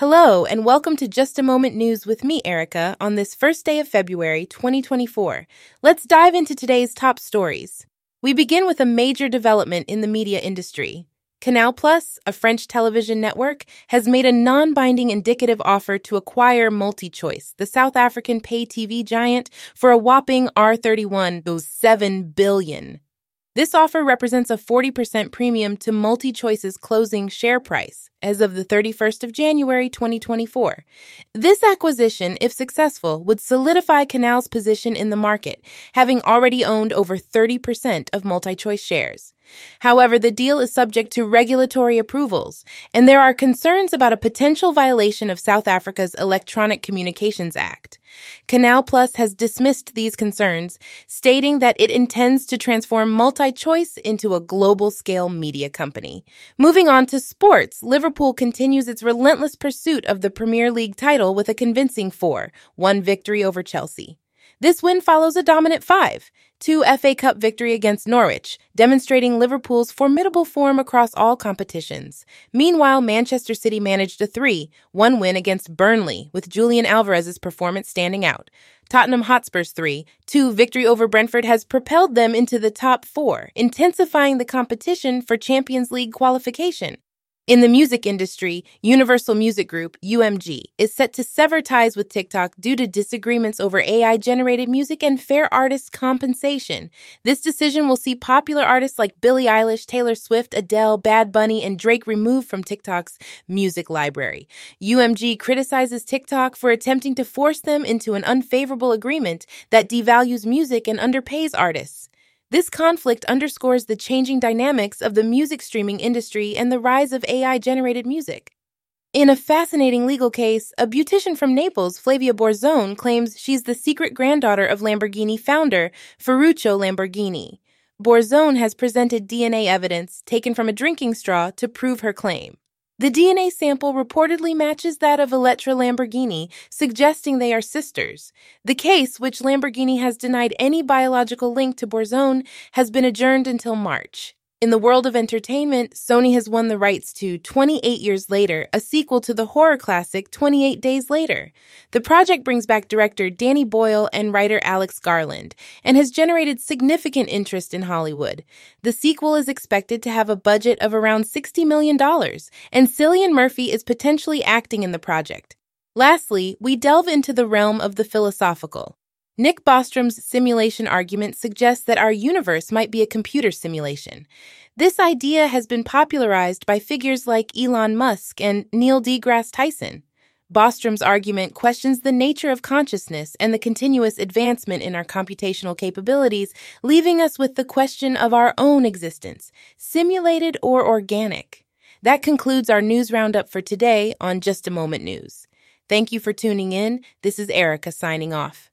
Hello, and welcome to Just a Moment News with me, Erica, on this first day of February 2024. Let's dive into today's top stories. We begin with a major development in the media industry. Canal Plus, a French television network, has made a non binding indicative offer to acquire MultiChoice, the South African pay TV giant, for a whopping R31, those 7 billion. This offer represents a 40% premium to MultiChoice's closing share price as of the 31st of January 2024. This acquisition, if successful, would solidify Canal's position in the market, having already owned over 30% of MultiChoice shares. However, the deal is subject to regulatory approvals, and there are concerns about a potential violation of South Africa's Electronic Communications Act. Canal Plus has dismissed these concerns, stating that it intends to transform MultiChoice into a global scale media company. Moving on to sports, Liverpool continues its relentless pursuit of the Premier League title with a convincing 4 1 victory over Chelsea. This win follows a dominant 5 2 FA Cup victory against Norwich, demonstrating Liverpool's formidable form across all competitions. Meanwhile, Manchester City managed a 3 1 win against Burnley, with Julian Alvarez's performance standing out. Tottenham Hotspur's 3 2 victory over Brentford has propelled them into the top four, intensifying the competition for Champions League qualification. In the music industry, Universal Music Group, UMG, is set to sever ties with TikTok due to disagreements over AI generated music and fair artist compensation. This decision will see popular artists like Billie Eilish, Taylor Swift, Adele, Bad Bunny, and Drake removed from TikTok's music library. UMG criticizes TikTok for attempting to force them into an unfavorable agreement that devalues music and underpays artists. This conflict underscores the changing dynamics of the music streaming industry and the rise of AI generated music. In a fascinating legal case, a beautician from Naples, Flavia Borzone, claims she's the secret granddaughter of Lamborghini founder Ferruccio Lamborghini. Borzone has presented DNA evidence taken from a drinking straw to prove her claim. The DNA sample reportedly matches that of Elettra Lamborghini, suggesting they are sisters. The case, which Lamborghini has denied any biological link to Borzone, has been adjourned until March. In the world of entertainment, Sony has won the rights to 28 Years Later, a sequel to the horror classic 28 Days Later. The project brings back director Danny Boyle and writer Alex Garland and has generated significant interest in Hollywood. The sequel is expected to have a budget of around $60 million, and Cillian Murphy is potentially acting in the project. Lastly, we delve into the realm of the philosophical. Nick Bostrom's simulation argument suggests that our universe might be a computer simulation. This idea has been popularized by figures like Elon Musk and Neil deGrasse Tyson. Bostrom's argument questions the nature of consciousness and the continuous advancement in our computational capabilities, leaving us with the question of our own existence simulated or organic. That concludes our news roundup for today on Just a Moment News. Thank you for tuning in. This is Erica signing off.